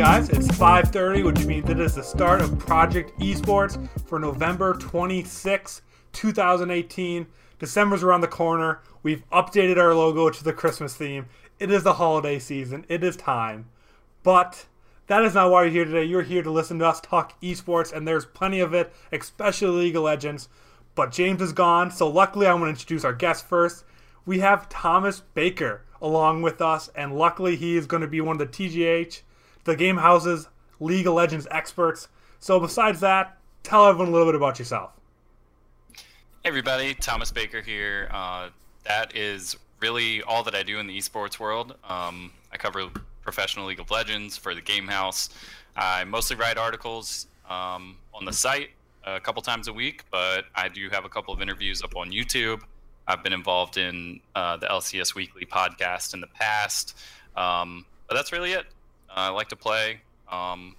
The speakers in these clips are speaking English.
guys, it's 5:30, which means it is the start of Project Esports for November 26, 2018. December's around the corner. We've updated our logo to the Christmas theme. It is the holiday season. It is time. But that is not why you're here today. You're here to listen to us talk esports, and there's plenty of it, especially League of Legends. But James is gone, so luckily I want to introduce our guest first. We have Thomas Baker along with us, and luckily he is going to be one of the TGH, the Game House's League of Legends experts. So besides that, tell everyone a little bit about yourself. Hey everybody, Thomas Baker here. Uh, that is really all that I do in the esports world. Um, I cover professional League of Legends for the Game House. I mostly write articles um, on the site a couple times a week, but I do have a couple of interviews up on YouTube. I've been involved in uh, the LCS Weekly podcast in the past, um, but that's really it. Uh, I like to play, um,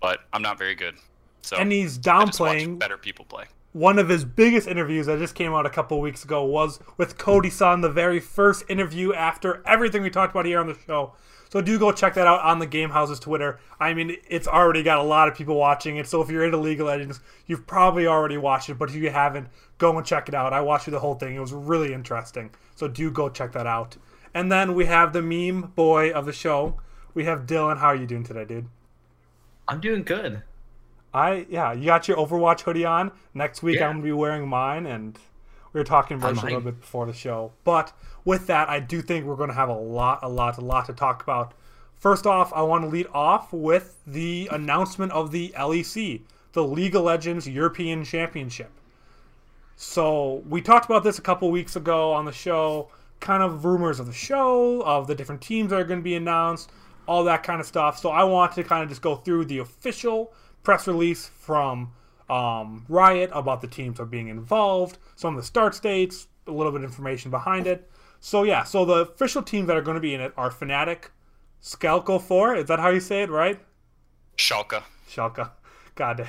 but I'm not very good. So and he's I just watch downplaying better people play. one of his biggest interviews that just came out a couple weeks ago was with Cody Sun, the very first interview after everything we talked about here on the show. So do go check that out on the Game House's Twitter. I mean, it's already got a lot of people watching it. So if you're into League of Legends, you've probably already watched it. But if you haven't, go and check it out. I watched the whole thing. It was really interesting. So do go check that out. And then we have the meme boy of the show. We have Dylan. How are you doing today, dude? I'm doing good. I yeah, you got your Overwatch hoodie on. Next week Yeah. I'm gonna be wearing mine, and we were talking about a little bit before the show. But with that, I do think we're gonna have a lot, a lot, a lot to talk about. First off, I want to lead off with the announcement of the LEC, the League of Legends European Championship. So we talked about this a couple weeks ago on the show, kind of rumors of the show, of the different teams that are going to be announced, all that kind of stuff. So I want to kind of just go through the official press release from um, Riot about the teams that are being involved, some of the start dates, a little bit of information behind it. So yeah, so the official teams that are going to be in it are Fnatic, Scalco 4, is that how you say it, right? Schalke. Schalke. God damn.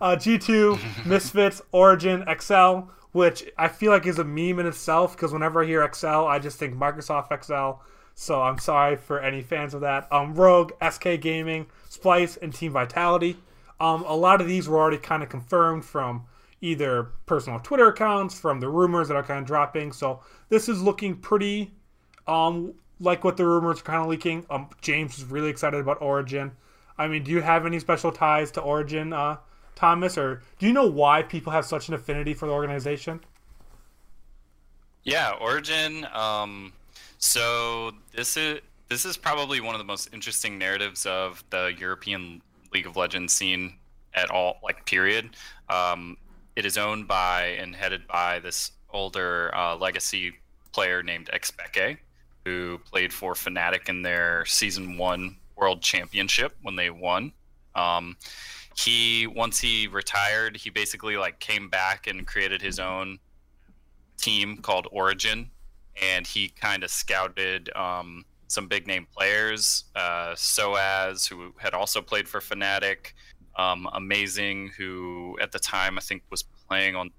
Uh, G2, Misfits, Origin, Excel, which I feel like is a meme in itself because whenever I hear Excel, I just think Microsoft Excel. So I'm sorry for any fans of that. Um, Rogue, SK Gaming, Splyce, and Team Vitality. Um, a lot of these were already kind of confirmed from either personal Twitter accounts, from the rumors that are kind of dropping. So this is looking pretty um, like what the rumors are kind of leaking. Um, James is really excited about Origin. I mean, do you have any special ties to Origin, uh, Thomas, or do you know why people have such an affinity for the organization? Yeah, Origin. Um, so this is this is probably one of the most interesting narratives of the European League of Legends scene at all, like period. Um, it is owned by and headed by this older uh, legacy player named xPeke, who played for Fnatic in their season one World Championship when they won. Um, he once he retired, he basically like came back and created his own team called Origin, and he kind of scouted um, some big name players. Uh, Soaz, who had also played for Fnatic, um, Amazing, who at the time I think was playing on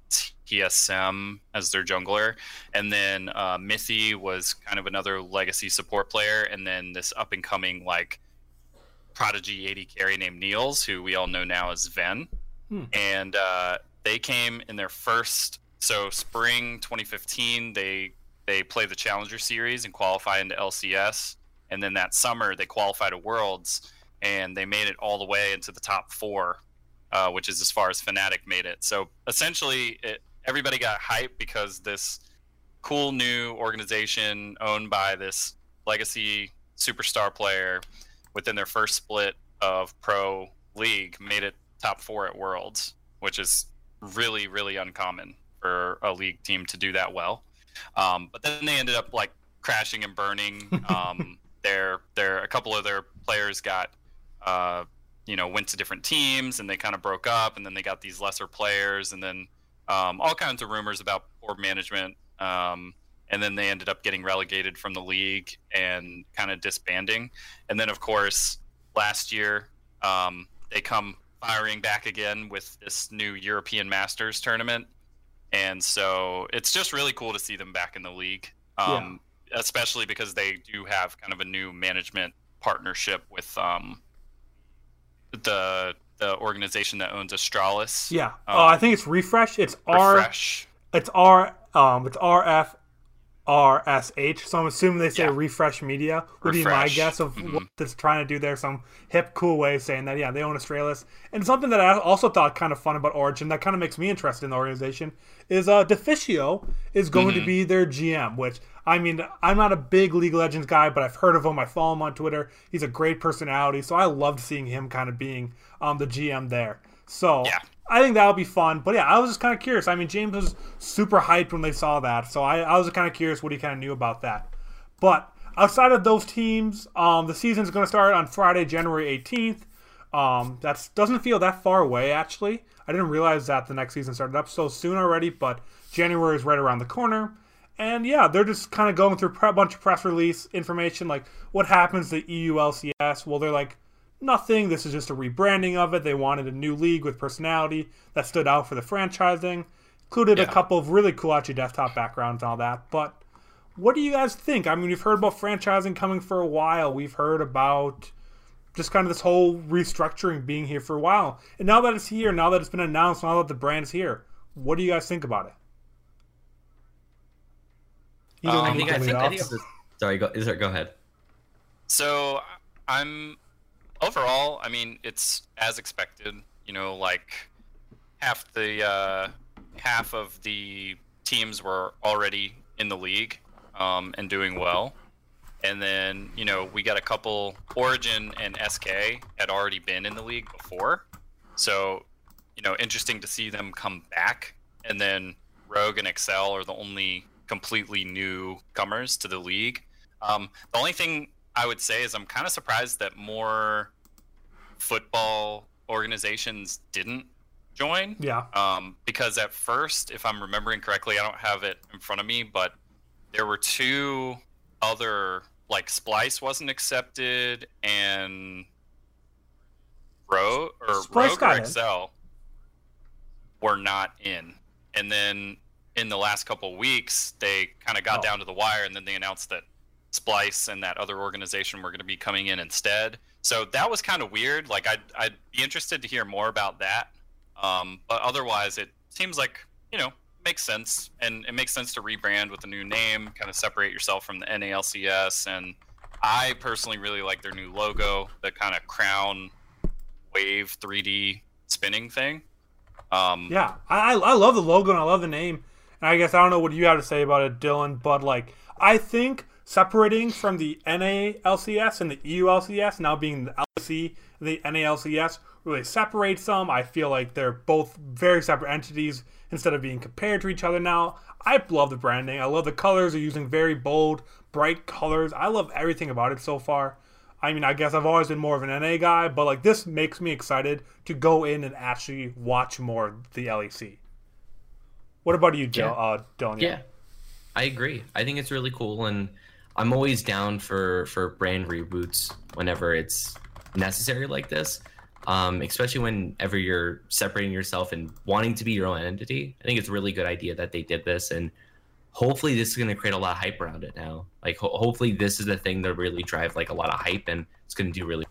TSM as their jungler, and then uh, Mithy was kind of another legacy support player, and then this up and coming like prodigy AD carry named Niels, who we all know now as Zven. Hmm. And uh, they came in their first, so spring 2015, they they play the Challenger Series and qualify into LCS. And then that summer, they qualified to Worlds and they made it all the way into the top four, uh, which is as far as Fnatic made it. So essentially, it, everybody got hyped because this cool new organization owned by this legacy superstar player within their first split of pro league made it top four at worlds which is really really uncommon for a league team to do that well um, but then they ended up like crashing and burning. Um, their their a couple of their players got uh, you know went to different teams and they kind of broke up and then they got these lesser players and then um, all kinds of rumors about poor management. Um, and then they ended up getting relegated from the league and kind of disbanding. And then, of course, last year um, they come firing back again with this new European Masters tournament, and so it's just really cool to see them back in the league, um, especially because they do have kind of a new management partnership with um, the the organization that owns Astralis. Yeah. Um, uh, I think it's refresh. It's R. Refresh. It's R. Um. It's R F R S H. So I'm assuming they say Yeah. refresh media would be my guess of Mhm. what it's trying to do there. Some hip, cool way of saying that. Yeah, they own Astralis. And something that I also thought kind of fun about Origin that kind of makes me interested in the organization is uh Deficio is going Mm-hmm. to be their GM. Which I mean, I'm not a big League of Legends guy, but I've heard of him. I follow him on Twitter. He's a great personality, so I loved seeing him kind of being um the GM there. So Yeah. I think that'll be fun. But yeah, I was just kind of curious. I mean, James was super hyped when they saw that, so I, I was kind of curious what he kind of knew about that. But outside of those teams, um, the season's going to start on Friday, January 18th. Um, that doesn't feel that far away, actually. I didn't realize that the next season started up so soon already, but January is right around the corner. And yeah, they're just kind of going through a bunch of press release information, like what happens to E EU LCS. Well, they're like, nothing. This is just a rebranding of it. They wanted a new league with personality that stood out for the franchising. Included a couple of really cool actually desktop backgrounds and all that. But what do you guys think? I mean, we've heard about franchising coming for a while. We've heard about just kind of this whole restructuring being here for a while. And now that it's here, now that it's been announced, now that the brand's here, what do you guys think about it? You Um, I think I think I think of. Sorry, go. Is there? Go ahead. So I'm overall, I mean, it's as expected. You know, like half the uh, half of the teams were already in the league um, and doing well, and then you know we got a couple. Origin and SK had already been in the league before, so you know, interesting to see them come back, and then Rogue and Excel are the only completely new comers to the league. Um, the only thing I would say is I'm kind of surprised that more football organizations didn't join. Yeah. Um, because at first, if I'm remembering correctly, I don't have it in front of me, but there were two other like Splyce wasn't accepted and Rogue or Splyce Rogue or got in. Excel were not in. And then in the last couple weeks, they kind of got Oh. down to the wire, and then they announced that Splyce and that other organization were going to be coming in instead. So that was kind of weird. Like I'd I'd be interested to hear more about that. Um, but otherwise, it seems like you know makes sense, and it makes sense to rebrand with a new name, kind of separate yourself from the NALCS. And I personally really like their new logo, the kind of crown wave 3D spinning thing. Um, Yeah, I, I I love the logo and I love the name. And I guess I don't know what you have to say about it, Dylan, but like I think separating from the NALCS and the EULCS now being the LC, the NALCS really separates them. I feel like they're both very separate entities instead of being compared to each other now. I love the branding. I love the colors. They're using very bold, bright colors. I love everything about it so far. I mean, I guess I've always been more of an NA guy, but like this makes me excited to go in and actually watch more of the LEC. What about you, Dil- Yeah. uh, Dylan? Yeah, I agree. I think it's really cool, and I'm always down for for brand reboots whenever it's necessary like this. Um, especially whenever you're separating yourself and wanting to be your own entity. I think it's a really good idea that they did this, and hopefully this is going to create a lot of hype around it now. Like, ho- hopefully this is the thing that really drive like a lot of hype, and it's going to do really.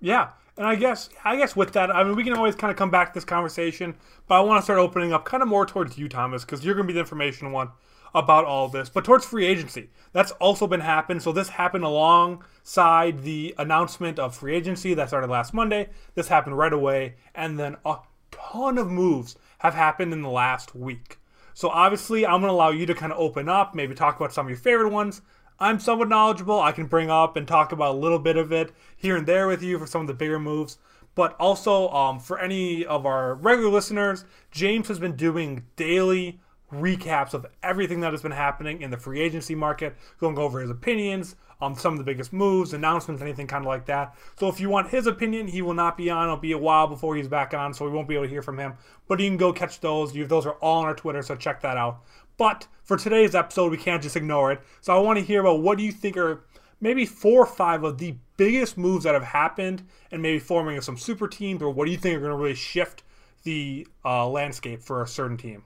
Yeah, and I guess I guess with that, I mean, we can always kind of come back to this conversation, but I want to start opening up kind of more towards you, Thomas, because you're going to be the information one about all this. But towards free agency, that's also been happening. So this happened alongside the announcement of free agency that started last Monday. This happened right away, and then a ton of moves have happened in the last week. So obviously, I'm going to allow you to kind of open up, maybe talk about some of your favorite ones. I'm somewhat knowledgeable. I can bring up and talk about a little bit of it here and there with you for some of the bigger moves. But also, um, for any of our regular listeners, James has been doing daily recaps of everything that has been happening in the free agency market, going over his opinions on some of the biggest moves, announcements, anything kind of like that. So if you want his opinion, he will not be on. It'll be a while before he's back on, so we won't be able to hear from him. But you can go catch those. You, those are all on our Twitter, so check that out. But for today's episode, we can't just ignore it. So I want to hear about what do you think are maybe four or five of the biggest moves that have happened, and maybe forming some super teams, or what do you think are going to really shift the uh, landscape for a certain team?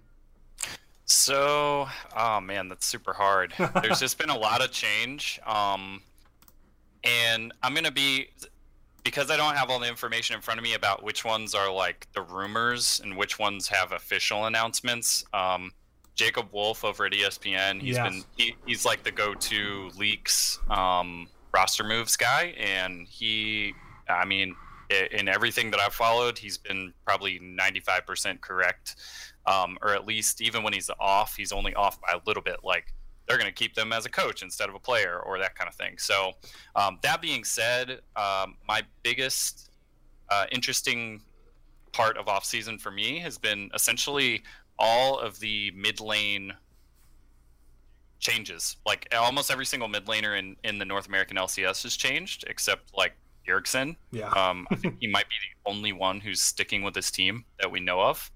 So, oh man, that's super hard. There's just been a lot of change. Um, and I'm gonna be because I don't have all the information in front of me about which ones are like the rumors and which ones have official announcements. Um, Jacob Wolf over at ESPN, he's Yes. been he, he's like the go-to leaks um, roster moves guy, and he, I mean, in everything that I've followed, he's been probably 95% correct, um, or at least even when he's off, he's only off by a little bit. Like they're going to keep them as a coach instead of a player, or that kind of thing. So, um, that being said, um, my biggest uh, interesting part of offseason for me has been essentially all of the mid lane changes. Like almost every single mid laner in, in the North American LCS has changed, except like Erickson. Yeah. Um, I think he might be the only one who's sticking with his team that we know of.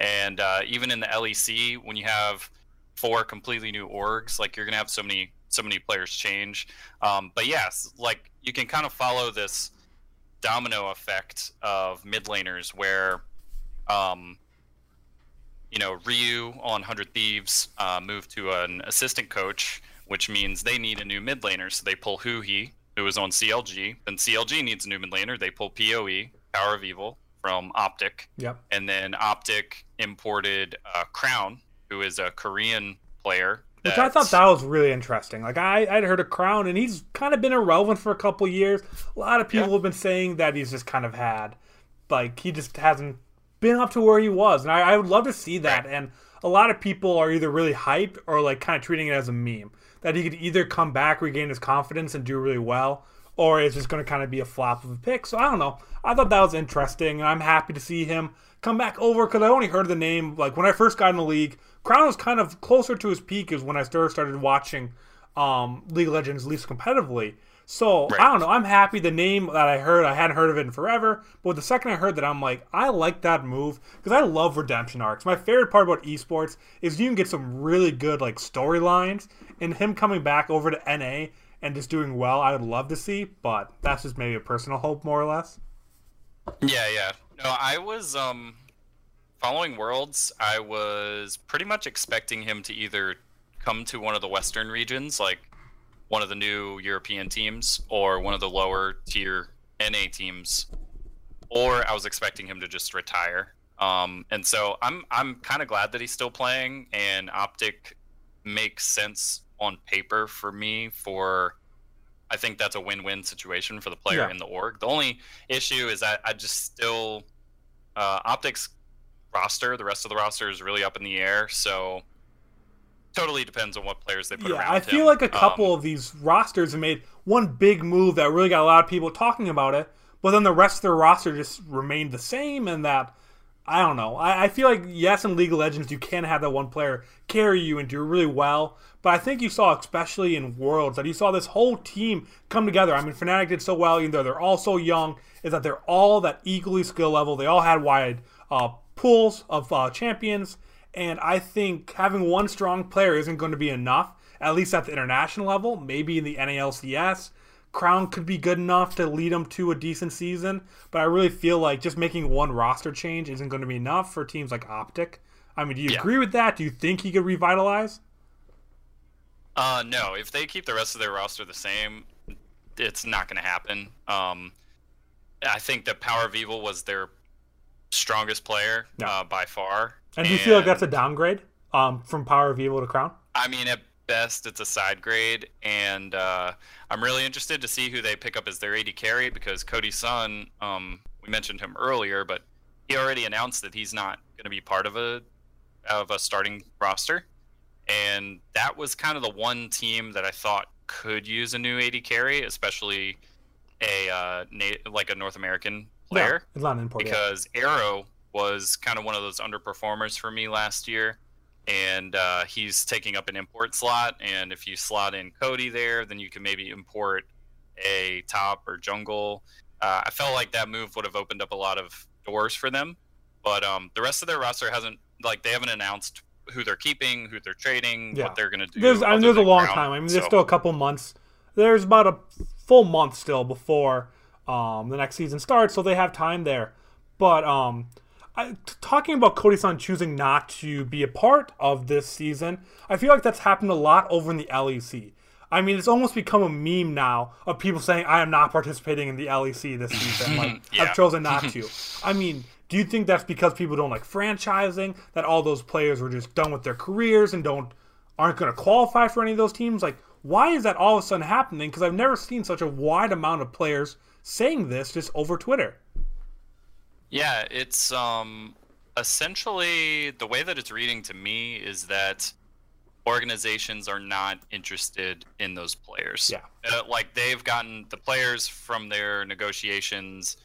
And uh, even in the LEC, when you have four completely new orgs, like you're gonna have so many so many players change. Um, but yes, like you can kind of follow this domino effect of mid laners where, um, you know, Ryu on Hundred Thieves uh, moved to an assistant coach, which means they need a new mid laner, so they pull Huhi, who is on CLG. Then CLG needs a new mid laner, they pull PoE, Power of Evil, from Optic Yep. and then Optic imported uh, Crown, who is a Korean player. Which I thought that was really interesting. Like I, I'd heard of Crown, and he's kind of been irrelevant for a couple years. A lot of people Yeah. have been saying that he's just kind of had, like he just hasn't been up to where he was, and I, I would love to see that. Right. And a lot of people are either really hyped or like kind of treating it as a meme that he could either come back, regain his confidence, and do really well, or it's just going to kind of be a flop of a pick. So I don't know. I thought that was interesting, and I'm happy to see him come back over because I only heard the name like when I first got in the league. Crown was kind of closer to his peak is when I started started watching um, League of Legends at least competitively. So Right. I don't know. I'm happy. The name that I heard, I hadn't heard of it in forever. But the second I heard that, I'm like, I like that move because I love redemption arcs. My favorite part about esports is you can get some really good like storylines, and him coming back over to NA and just doing well, I would love to see. But that's just maybe a personal hope, more or less. Yeah, yeah. No, I was um following Worlds. I was pretty much expecting him to either come to one of the Western regions, like one of the new European teams, or one of the lower tier NA teams, or I was expecting him to just retire. Um, and so I'm I'm kind of glad that he's still playing, and Optic makes sense on paper for me. For I think that's a win-win situation for the player Yeah. in the org. The only issue is that I just still uh, Optics roster, the rest of the roster is really up in the air. So totally depends on what players they put Yeah, around. I feel him. like a couple Um, of these rosters have made one big move that really got a lot of people talking about it, but then the rest of their roster just remained the same, and that I don't know. I, I feel like yes, in League of Legends you can have that one player carry you and do really well, but I think you saw, especially in Worlds, that you saw this whole team come together. I mean, Fnatic did so well, even though they're all so young, is that they're all that equally skill level. They all had wide uh, pools of uh, champions, and I think having one strong player isn't going to be enough, at least at the international level. Maybe in the NALCS, Crown could be good enough to lead them to a decent season, but I really feel like just making one roster change isn't going to be enough for teams like Optic. I mean, do you Yeah. agree with that? Do you think he could revitalize? Uh, no, if they keep the rest of their roster the same, it's not going to happen. Um, I think that Power of Evil was their strongest player Yeah. uh, by far. And do you feel like that's a downgrade um, from Power of Evil to Crown? I mean, at best, it's a side grade, and uh, I'm really interested to see who they pick up as their AD carry because Cody Sun, um, we mentioned him earlier, but he already announced that he's not going to be part of a of a starting roster, and that was kind of the one team that I thought could use a new AD carry, especially a uh, na- like a North American player Yeah, it's not an import. yet. because Arrow was kind of one of those underperformers for me last year, and uh, he's taking up an import slot. And if you slot in Cody there, then you can maybe import a top or jungle. Uh, I felt like that move would have opened up a lot of doors for them, but um, the rest of their roster hasn't like they haven't announced who they're keeping, who they're trading, Yeah. what they're gonna do. There's, I mean, there's a long time. I mean, there's So- still a couple months. There's about a full month still before um, the next season starts, so they have time there. But um, I, t- talking about Cody Sun choosing not to be a part of this season, I feel like that's happened a lot over in the LEC. I mean, it's almost become a meme now of people saying, I am not participating in the LEC this season. Like, Yeah. I've chosen not to. I mean, do you think that's because people don't like franchising, that all those players were just done with their careers and don't aren't going to qualify for any of those teams? Like, why is that all of a sudden happening? Because I've never seen such a wide amount of players saying this just over Twitter. Yeah, it's um essentially the way that it's reading to me is that organizations are not interested in those players. Yeah. Uh, like they've gotten the players from their negotiations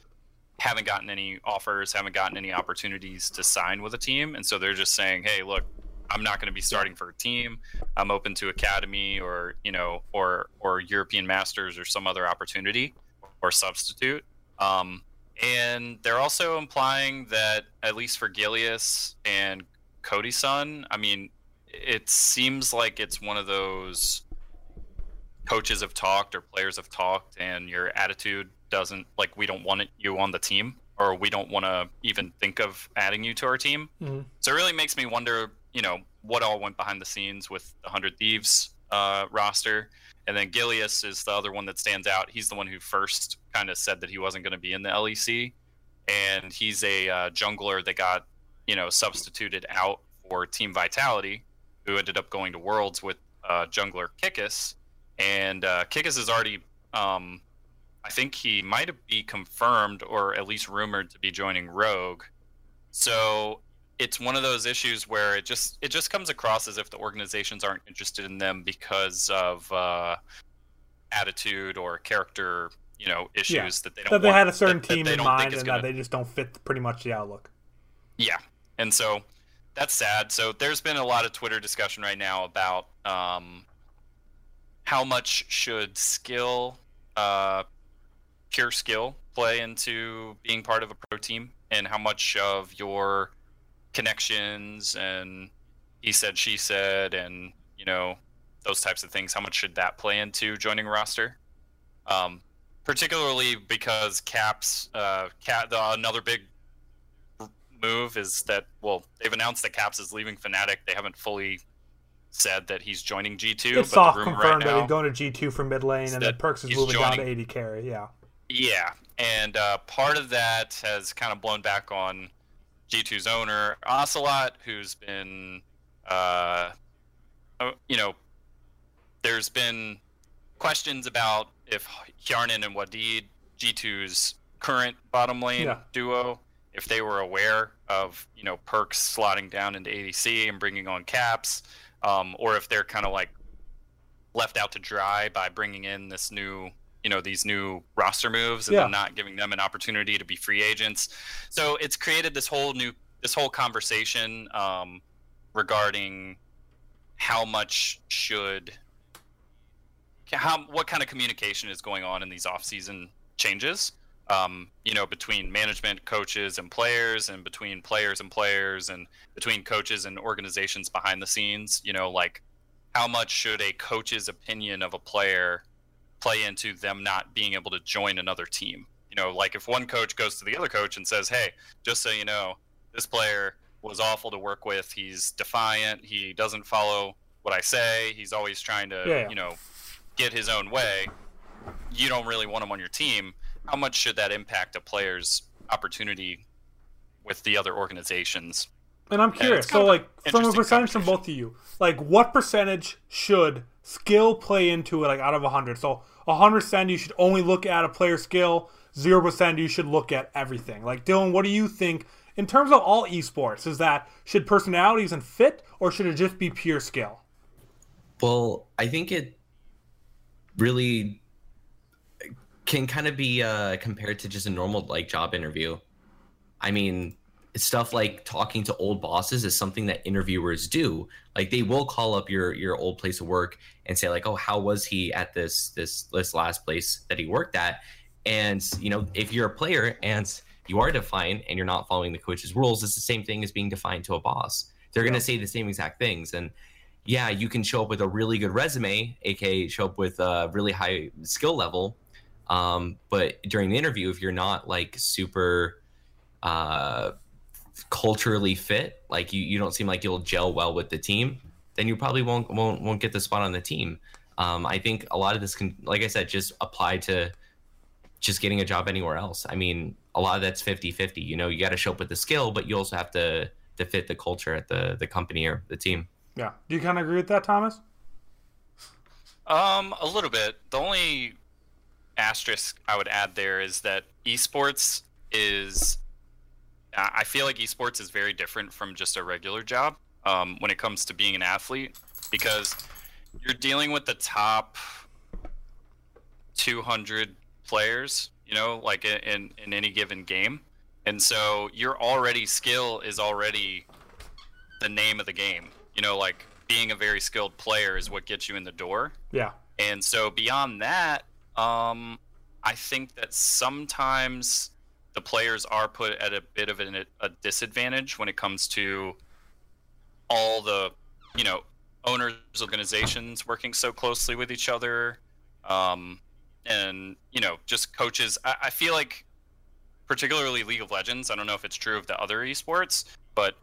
haven't gotten any offers, haven't gotten any opportunities to sign with a team, and so they're just saying, "Hey, look, I'm not going to be starting for a team. I'm open to academy or you know or or European Masters or some other opportunity or substitute." Um, and they're also implying that at least for Gilius and Cody Sun, I mean, it seems like it's one of those coaches have talked or players have talked, and your attitude doesn't like we don't want it, you on the team, or we don't want to even think of adding you to our team. Mhm. So it really makes me wonder, you know, what all went behind the scenes with the Hundred Thieves uh, roster. And then Gilius is the other one that stands out. He's the one who first kind of said that he wasn't going to be in the LEC, and he's a uh, jungler that got you know substituted out for Team Vitality, who ended up going to Worlds with uh, jungler Kikis, and uh, Kikis is already, um, I think he might be confirmed or at least rumored to be joining Rogue. So it's one of those issues where it just it just comes across as if the organizations aren't interested in them because of uh, attitude or character, you know, issues that they don't. That they want- had a certain that- that team they in mind and gonna- that they just don't fit pretty much the outlook. yeah, and so that's sad. So there's been a lot of Twitter discussion right now about um, how much should skill, uh, pure skill, play into being part of a pro team, and how much of your connections and he said, she said, and you know those types of things. How much should that play into joining a roster? Um, particularly because Caps, uh, Cap, the, another big move is that well they've announced that Caps is leaving Fnatic. They haven't fully said that he's joining G two. It's but soft the rumor confirmed right that he's going to G two for mid lane, and then Perkz is moving down to joining- AD carry. Yeah, Yeah, and uh, part of that has kind of blown back on G2's owner Ocelote, who's been, uh, uh, you know, there's been questions about if Hjarnan and Wadid, G2's current bottom lane Yeah. duo, if they were aware of you know Perkz slotting down into ADC and bringing on caps, um, or if they're kind of like left out to dry by bringing in this new you know these new roster moves and Yeah. then not giving them an opportunity to be free agents so it's created this whole new this whole conversation um, regarding how much should how what kind of communication is going on in these off-season changes um, you know between management coaches and players and between players and players and between coaches and organizations behind the scenes you know like how much should a coach's opinion of a player play into them not being able to join another team. You know like if one coach goes to the other coach and says hey just so you know this player was awful to work with. He's defiant. He doesn't follow what i say. He's always trying to Yeah, you know get his own way. You don't really want him on your team. How much should that impact a player's opportunity with the other organizations? And I'm curious. So, like, from a percentage from both of you, like, what percentage should skill play into it? Like, out of hundred, so hundred percent you should only look at a player's skill. Zero percent you should look at everything. Like, Dylan, what do you think in terms of all esports? Is that should personalities and fit, or should it just be pure skill? Well, I think it really can kind of be uh, compared to just a normal like job interview. I mean, stuff like talking to old bosses is something that interviewers do. Like they will call up your your old place of work and say like, "Oh, how was he at this this this last place that he worked at?" And you know, if you're a player and you are defined and you're not following the coach's rules, it's the same thing as being defined to a boss. They're going to say the same exact things and yeah, you can show up with a really good resume, aka show up with a really high skill level. Um, but during the interview, if you're not like super uh, culturally fit, like you, you don't seem like you'll gel well with the team, then you probably won't won't won't get the spot on the team. Um, I think a lot of this can, like I said, just apply to just getting a job anywhere else. I mean, a lot of that's 50-50. You know, you got to show up with the skill, but you also have to to fit the culture at the the company or the team. Yeah. Do you kind of agree with that, Thomas? Um, a little bit. The only asterisk I would add there is that esports is. I feel like esports is very different from just a regular job um, when it comes to being an athlete because you're dealing with the top 200 players, you know, like in in any given game, and so your already skill is already the name of the game. You know, like being a very skilled player is what gets you in the door. Yeah. And so beyond that, um, I think that sometimes the players are put at a bit of an, a disadvantage when it comes to all the, you know, owners organizations working so closely with each other, um, and you know, just coaches. I, I feel like, particularly League of Legends. I don't know if it's true of the other esports, but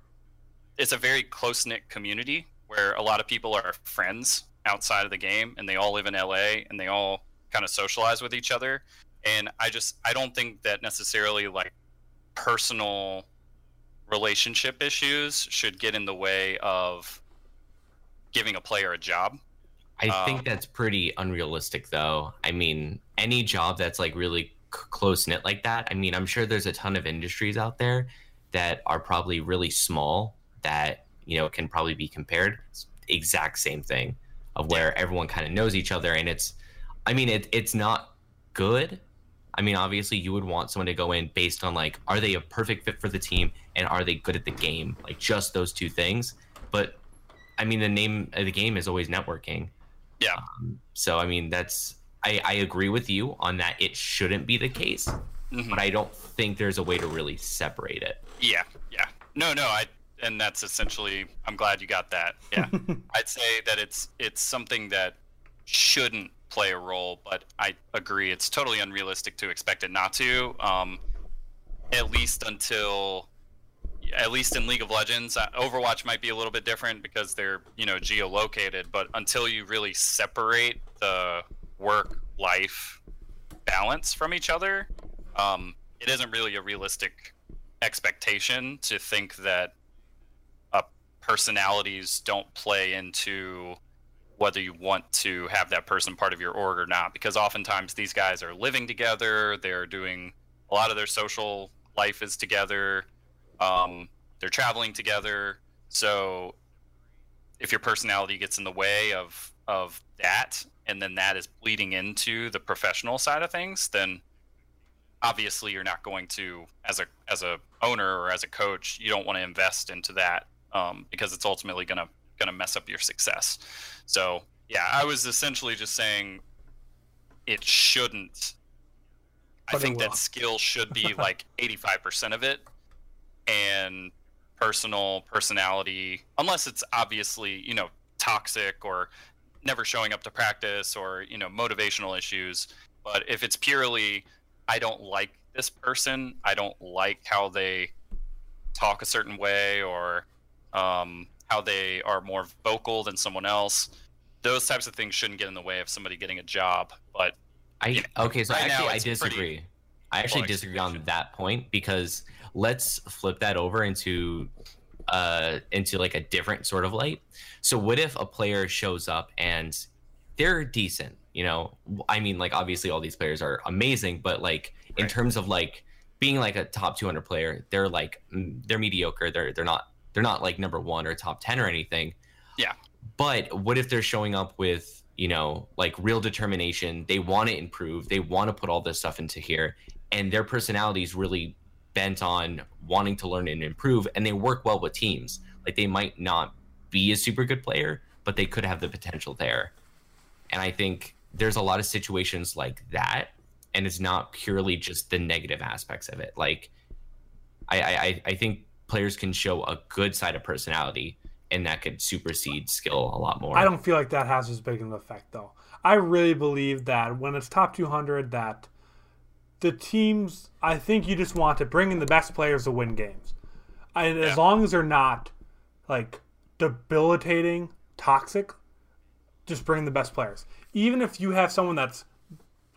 it's a very close knit community where a lot of people are friends outside of the game and they all live in LA and they all kind of socialize with each other. And I just I don't think that necessarily like personal relationship issues should get in the way of giving a player a job. I um, think that's pretty unrealistic though. I mean, any job that's like really c- close knit like that, I mean, I'm sure there's a ton of industries out there that are probably really small that you know can probably be compared it's exact same thing of where everyone kind of knows each other and it's i mean it, it's not good i mean obviously you would want someone to go in based on like are they a perfect fit for the team and are they good at the game like just those two things but i mean the name of the game is always networking yeah um, so i mean that's I, I agree with you on that it shouldn't be the case mm-hmm. but i don't think there's a way to really separate it yeah yeah no no i and that's essentially. I'm glad you got that. Yeah, I'd say that it's it's something that shouldn't play a role, but I agree it's totally unrealistic to expect it not to. Um, at least until, at least in League of Legends, uh, Overwatch might be a little bit different because they're you know geolocated. But until you really separate the work life balance from each other, um, it isn't really a realistic expectation to think that personalities don't play into whether you want to have that person part of your org or not because oftentimes these guys are living together they're doing a lot of their social life is together um, they're traveling together. So if your personality gets in the way of of that and then that is bleeding into the professional side of things then obviously you're not going to as a as a owner or as a coach you don't want to invest into that um, because it's ultimately gonna gonna mess up your success. So yeah, I was essentially just saying it shouldn't. I think that skill should be like 85% of it, and personal personality, unless it's obviously you know toxic or never showing up to practice or you know motivational issues. But if it's purely I don't like this person, I don't like how they talk a certain way or um, how they are more vocal than someone else. Those types of things shouldn't get in the way of somebody getting a job. But I you know, okay, so right actually I disagree. I actually disagree on that point because let's flip that over into uh into like a different sort of light. So what if a player shows up and they're decent, you know? I mean like obviously all these players are amazing, but like right. in terms of like being like a top 200 player, they're like they're mediocre. They're they're not they're not like number one or top 10 or anything. Yeah. But what if they're showing up with, you know, like real determination? They want to improve, they want to put all this stuff into here, and their personality is really bent on wanting to learn and improve, and they work well with teams. Like they might not be a super good player, but they could have the potential there. And I think there's a lot of situations like that, and it's not purely just the negative aspects of it. Like, I, I, I think players can show a good side of personality and that could supersede skill a lot more. I don't feel like that has as big an effect though. I really believe that when it's top 200 that the teams I think you just want to bring in the best players to win games. And yeah. as long as they're not like debilitating, toxic, just bring the best players. Even if you have someone that's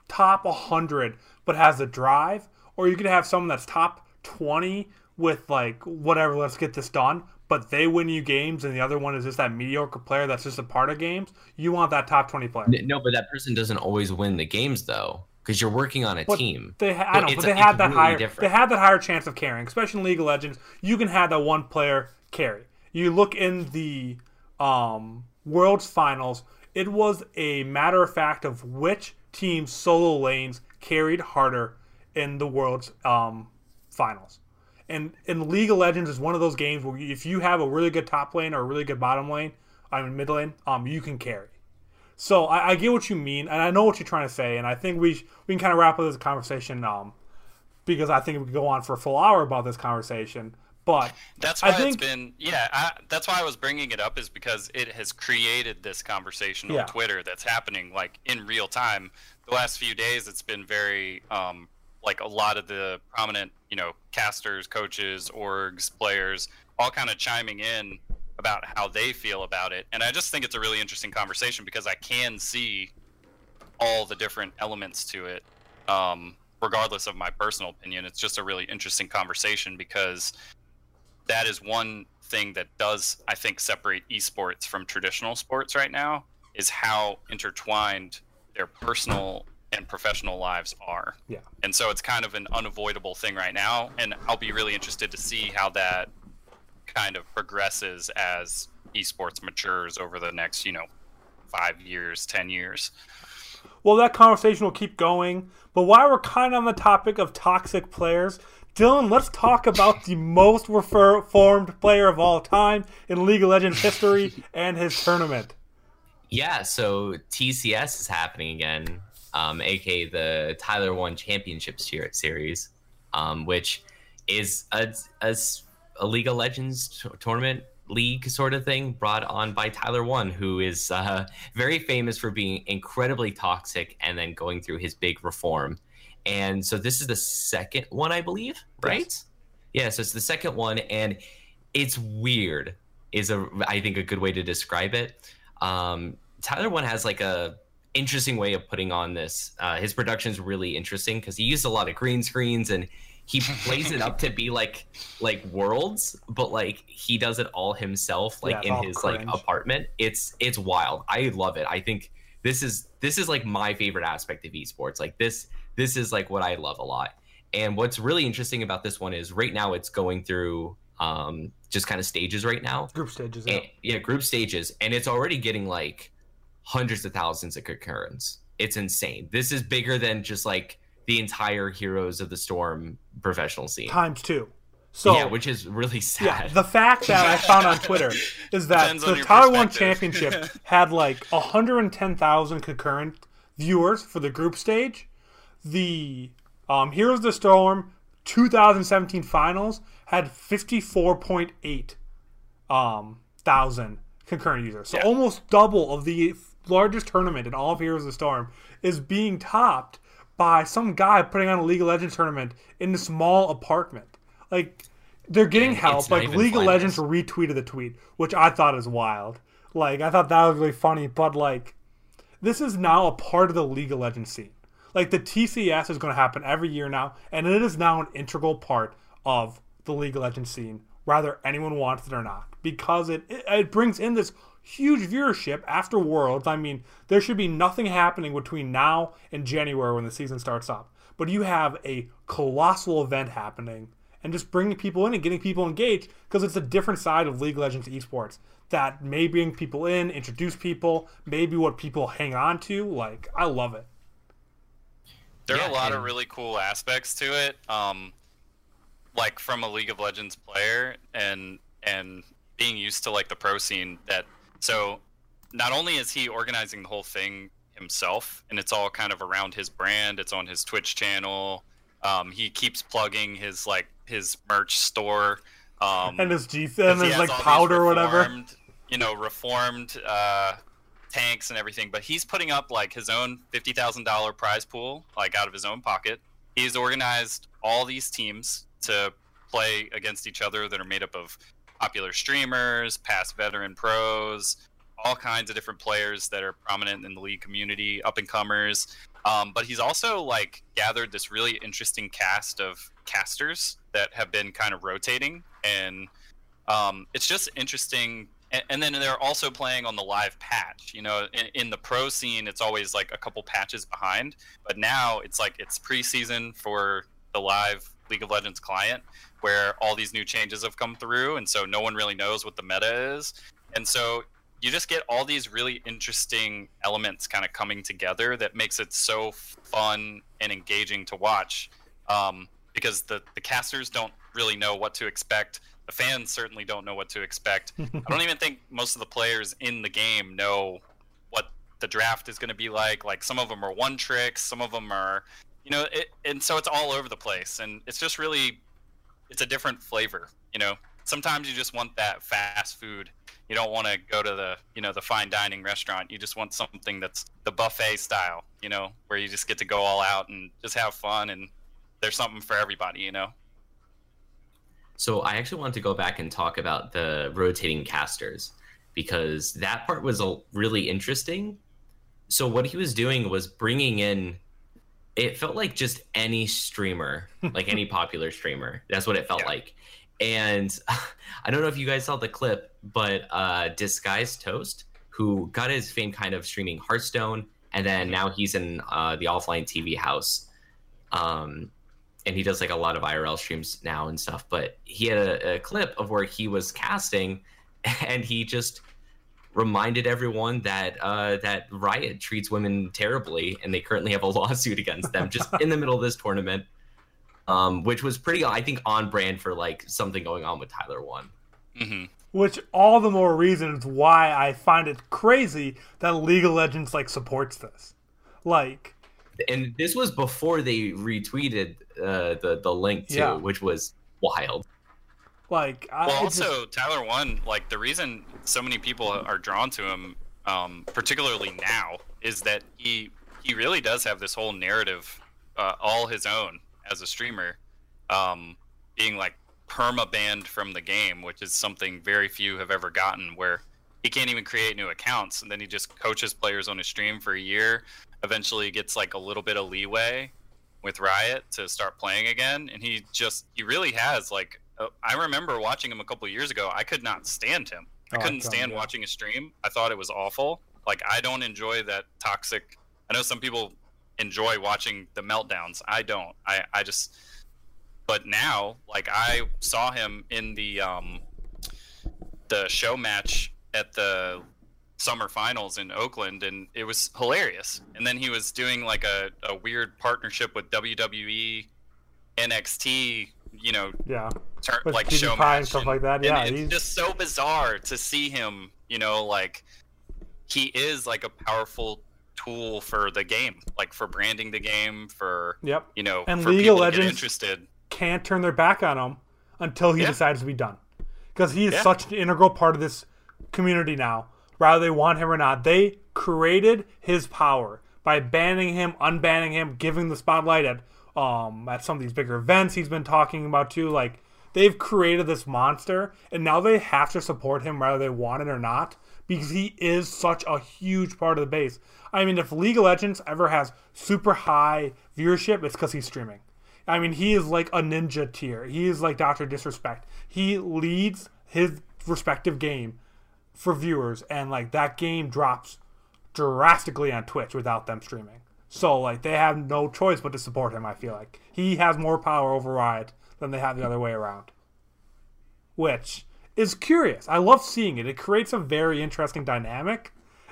top 100 but has the drive, or you could have someone that's top 20 with like whatever, let's get this done, but they win you games and the other one is just that mediocre player that's just a part of games. You want that top 20 player. No, but that person doesn't always win the games though, because you're working on a But team. They ha- I know, but they had that higher. different. They had that higher chance of carrying, especially in League of Legends. You can have that one player carry. You look in the um, World's Finals. It was a matter of fact of which team's solo lanes carried harder in the World's um, Finals. And in League of Legends is one of those games where if you have a really good top lane or a really good bottom lane, I mean mid lane, um, you can carry. So I, I get what you mean, and I know what you're trying to say, and I think we sh- we can kind of wrap up this conversation, um, because I think we could go on for a full hour about this conversation. But That's I why think- it's been yeah. I, that's why I was bringing it up is because it has created this conversation on Yeah. Twitter that's happening like in real time. The last few days, it's been very um, like a lot of the prominent you know casters, coaches, orgs, players, all kind of chiming in about how they feel about it, and I just think it's a really interesting conversation because I can see all the different elements to it. Um, regardless of my personal opinion, it's just a really interesting conversation because that is one thing that does I think separate esports from traditional sports right now is how intertwined their personal and professional lives are. Yeah. And so it's kind of an unavoidable thing right now and I'll be really interested to see how that kind of progresses as esports matures over the next, you know, 5 years, 10 years. well, that conversation will keep going. But while we're kind of on the topic of toxic players, Dylan, let's talk about the most reformed player of all time in League of Legends history and his tournament. Yeah, so TCS is happening again, um, aka the Tyler1 Championship Series, um, which is a League of Legends tournament league sort of thing brought on by Tyler1, who is uh, very famous for being incredibly toxic and then going through his big reform. And so this is the second one, I believe, right? Yeah, so it's the second one, and it's weird. Is a I think a good way to describe it. Um, Tyler1 has like a interesting way of putting on this. Uh, his production's really interesting because he used a lot of green screens and he plays it up to be like like worlds, but like he does it all himself, like it's in his cringe. like apartment. It's it's wild. I love it. I think this is this is like my favorite aspect of esports. Like this this is like what I love a lot. And what's really interesting about this one is right now it's going through um just kind of stages right now. Group stages. Yeah. And, yeah, group stages, and it's already getting like hundreds of thousands of concurrents. It's insane. This is bigger than just like the entire Heroes of the Storm professional scene. Times two. So yeah, which is really sad. Yeah, the fact that I found on Twitter is that Depends the your Tyler1. Championship had like 110,000 concurrent viewers for the group stage. The um, Heroes of the Storm 2017 finals had 54.8 um, thousand concurrent users. So Yeah. almost double of the largest tournament in all of Heroes of the Storm is being topped by some guy putting on a League of Legends tournament in a small apartment. Like they're getting And help. Like League of. Legends retweeted the tweet, which I thought is wild. Like I thought that was really funny, but like this is now a part of the League of Legends scene. Like the TCS is going to happen every year now, and it is now an integral part of the League of Legends scene, whether anyone wants it or not, because it it, it brings in this huge viewership after Worlds. I mean, there should be nothing happening between now and January when the season starts up, but you have a colossal event happening and just bringing people in and getting people engaged because it's a different side of League of Legends esports that may bring people in, introduce people, maybe what people hang on to. Like, I love it. There are Yeah, a lot of really cool aspects to it. Um, like from a League of Legends player and and being used to like the pro scene that so not only is he organizing the whole thing himself and it's all kind of around his brand, it's on his Twitch channel. Um, he keeps plugging his like his merch store. Um, And his G and his like powder or whatever. You know, reformed uh, tanks and everything. But he's putting up like his own fifty thousand dollar prize pool, like out of his own pocket. He's organized all these teams to play against each other that are made up of popular streamers, past veteran pros, all kinds of different players that are prominent in the league community, up and comers. Um, but he's also like gathered this really interesting cast of casters that have been kind of rotating, and um, it's just interesting. And, then they're also playing on the live patch. You know, in, in, the pro scene, it's always like a couple patches behind, but now it's like it's preseason for the live League of Legends client, where all these new changes have come through, and so no one really knows what the meta is. And so you just get all these really interesting elements kind of coming together that makes it so fun and engaging to watch um, because the, the casters don't really know what to expect. The fans certainly don't know what to expect. I don't even think most of the players in the game know what the draft is going to be like. Like some of them are one tricks some of them are you know it, and so it's all over the place. And it's just really it's a different flavor you know? Sometimes you just want that fast food. You don't want to go to the you know the fine dining restaurant. You just want something that's the buffet style you know where you just get to go all out and just have fun and there's something for everybody you know? So i actually want to go back and talk about the rotating casters because that part was really interesting. So what he was doing was bringing in it felt like just any streamer like any popular streamer that's what it felt yeah. like and I don't know if you guys saw the clip, but uh, Disguised Toast, who got his fame kind of streaming Hearthstone, and then now he's in uh, the offline TV house. Um, and he does like a lot of IRL streams now and stuff. But he had a, a clip of where he was casting, and he just reminded everyone that uh, that Riot treats women terribly, and they currently have a lawsuit against them just in the middle of this tournament um, which was pretty, I think, on brand for like something going on with Tyler1. Mm-hmm. Which all the more reasons why I find it crazy that League of Legends like supports this. Like, and this was before they retweeted uh, the the link too, yeah. which was wild. Like, I, well, also just... Tyler1, like the reason so many people are drawn to him, um, particularly now, is that he he really does have this whole narrative uh, all his own as a streamer, um, being like perma banned from the game, which is something very few have ever gotten, where he can't even create new accounts, and then he just coaches players on his stream for a year. Eventually, gets like a little bit of leeway with Riot to start playing again, and he just he really has like I remember watching him a couple years ago. I could not stand him. I oh, couldn't stand yeah. watching a stream. I thought it was awful. Like I don't enjoy that toxic. I know some people enjoy watching the meltdowns. I don't. I I just. But now, like I saw him in the um, the show match at the summer finals in Oakland, and it was hilarious. And then he was doing like a, a weird partnership with WWE, NXT, you know, yeah, ter- like show match and stuff like that. Yeah, it's he's... just so bizarre to see him. You know, like he is like a powerful tool for the game, like for branding the game, for yep, you know, and for League of Legends interested. Can't turn their back on him until he yeah. decides to be done, because he is yeah. such an integral part of this community now. Whether they want him or not, they created his power by banning him, unbanning him, giving the spotlight at um at some of these bigger events he's been talking about too. Like they've created this monster, and now they have to support him whether they want it or not because he is such a huge part of the base. I mean, if League of Legends ever has super high viewership, it's because he's streaming. I mean, he is like a ninja tier. He is like Doctor Disrespect. He leads his respective game for viewers, and like that game drops drastically on Twitch without them streaming. So like they have no choice but to support him. I feel like he has more power over Riot than they have the other way around, which is curious. I love seeing it. It creates a very interesting dynamic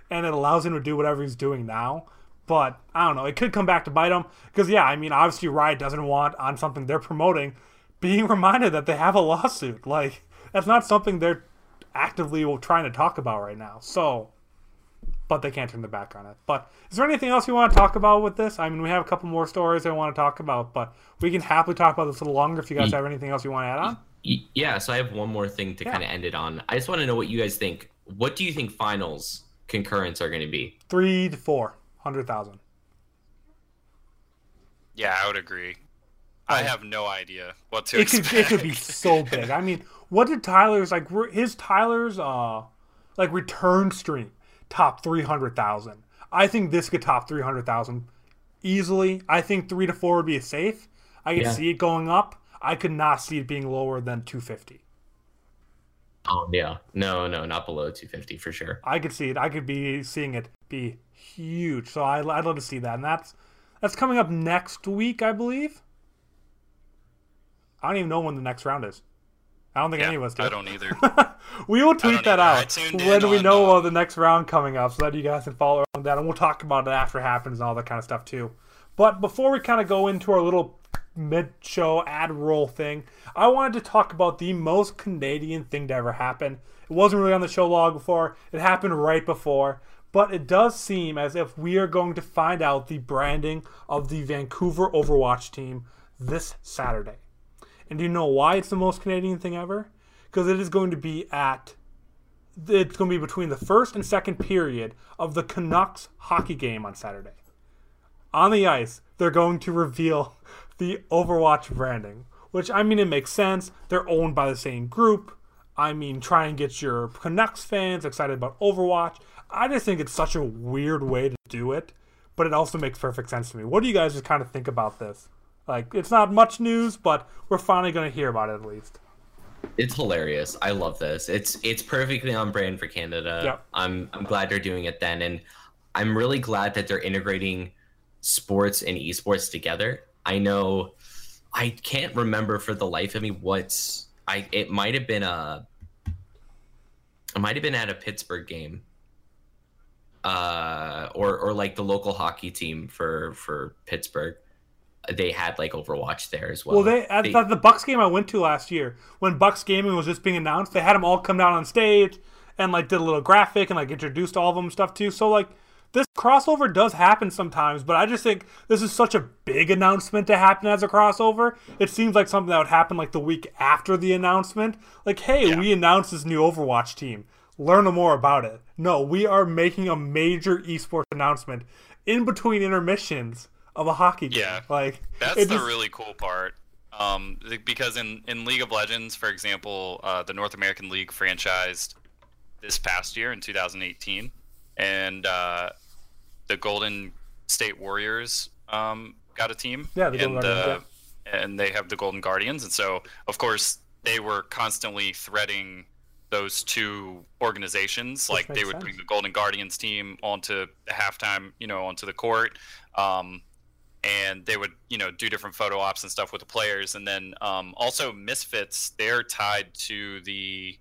and it allows him to do whatever he's doing now. But I don't know. It could come back to bite him because yeah, I mean, obviously Riot doesn't want on something they're promoting being reminded that they have a lawsuit. Like that's not something they're actively trying to talk about right now. So, but they can't turn their back on it. But is there anything else you want to talk about with this? I mean, we have a couple more stories I want to talk about, but we can happily talk about this a little longer if you guys have anything else you want to add on. Yeah, so I have one more thing to yeah. kind of end it on. I just want to know what you guys think. What do you think finals concurrents are going to be? Three to four hundred thousand. Yeah, I would agree. I have no idea what to it expect. Could, it could be so big. I mean, what did Tyler's like? His Tyler's uh, like return stream top 300,000. I think this could top 300,000 easily. I think 3 to 4 would be a safe. I could Yeah. see it going up. I could not see it being lower than 250. Oh um, yeah, no, no, not below 250 for sure. I could see it. I could be seeing it be huge. So I, I'd love to see that. And that's that's coming up next week, I believe. I don't even know when the next round is. I don't think Yeah, any of us do. I don't either. we will tweet that either. Out when we on, know uh, of the next round coming up, so that you guys can follow on that, and we'll talk about it after it happens and all that kind of stuff too. But before we kind of go into our little mid-show ad roll thing, I wanted to talk about the most Canadian thing to ever happen. It wasn't really on the show log before; it happened right before. But it does seem as if we are going to find out the branding of the Vancouver Overwatch team this Saturday. And do you know why it's the most Canadian thing ever? Because it is going to be at it's going to be between the first and second period of the Canucks hockey game on Saturday. On the ice, they're going to reveal the Overwatch branding, which I mean, it makes sense. They're owned by the same group. I mean, try and get your Canucks fans excited about Overwatch. I just think it's such a weird way to do it, but it also makes perfect sense to me. What do you guys just kind of think about this? Like, it's not much news, but we're finally going to hear about it at least. It's hilarious. I love this. It's it's perfectly on brand for Canada. Yep. I'm I'm glad they're doing it then, and I'm really glad that they're integrating sports and esports together. I know I can't remember for the life of me what's I it might have been a it might have been at a Pittsburgh game. Uh or or like the local hockey team for for Pittsburgh. They had like Overwatch there as well. Well, they at, They- the Bucks game I went to last year when Bucks gaming was just being announced, they had them all come down on stage and like did a little graphic and like introduced all of them stuff too. So like this crossover does happen sometimes, but I just think this is such a big announcement to happen as a crossover. It seems like something that would happen like the week after the announcement. Like, hey, Yeah. we announced this new Overwatch team. Learn more about it. No, we are making a major esports announcement in between intermissions of a hockey game. Yeah. Like That's the just- really cool part. Um, because in, in League of Legends, for example, uh, the North American League franchised this past year in 2018, and uh, the Golden State Warriors um, got a team. Yeah, the Golden and, Guardians, and they have the Golden Guardians, and so of course they were constantly threading those two organizations. like they would sense. bring the Golden Guardians team onto the halftime, you know, onto the court. Um, and they would you know do different photo ops and stuff with the players and then um, also misfits they're tied to the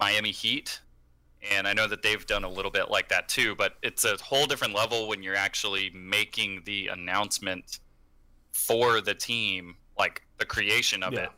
miami heat and i know that they've done a little bit like that too but it's a whole different level when you're actually making the announcement for the team like the creation of Yeah. it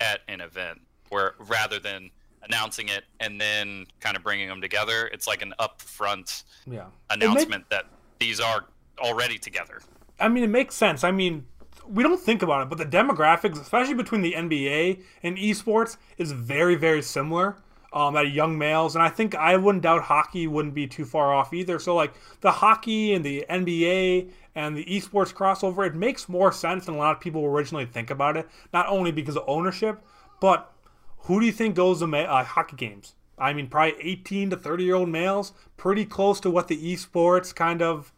at an event where rather than announcing it and then kind of bringing them together it's like an upfront yeah. announcement that these are already together I mean, it makes sense. I mean, we don't think about it, but the demographics, especially between the NBA and esports, is very, very similar um, at young males. And I think I wouldn't doubt hockey wouldn't be too far off either. So, like, the hockey and the NBA and the esports crossover, it makes more sense than a lot of people originally think about it. Not only because of ownership, but who do you think goes to uh, hockey games? I mean, probably 18 to 30 year old males, pretty close to what the esports kind of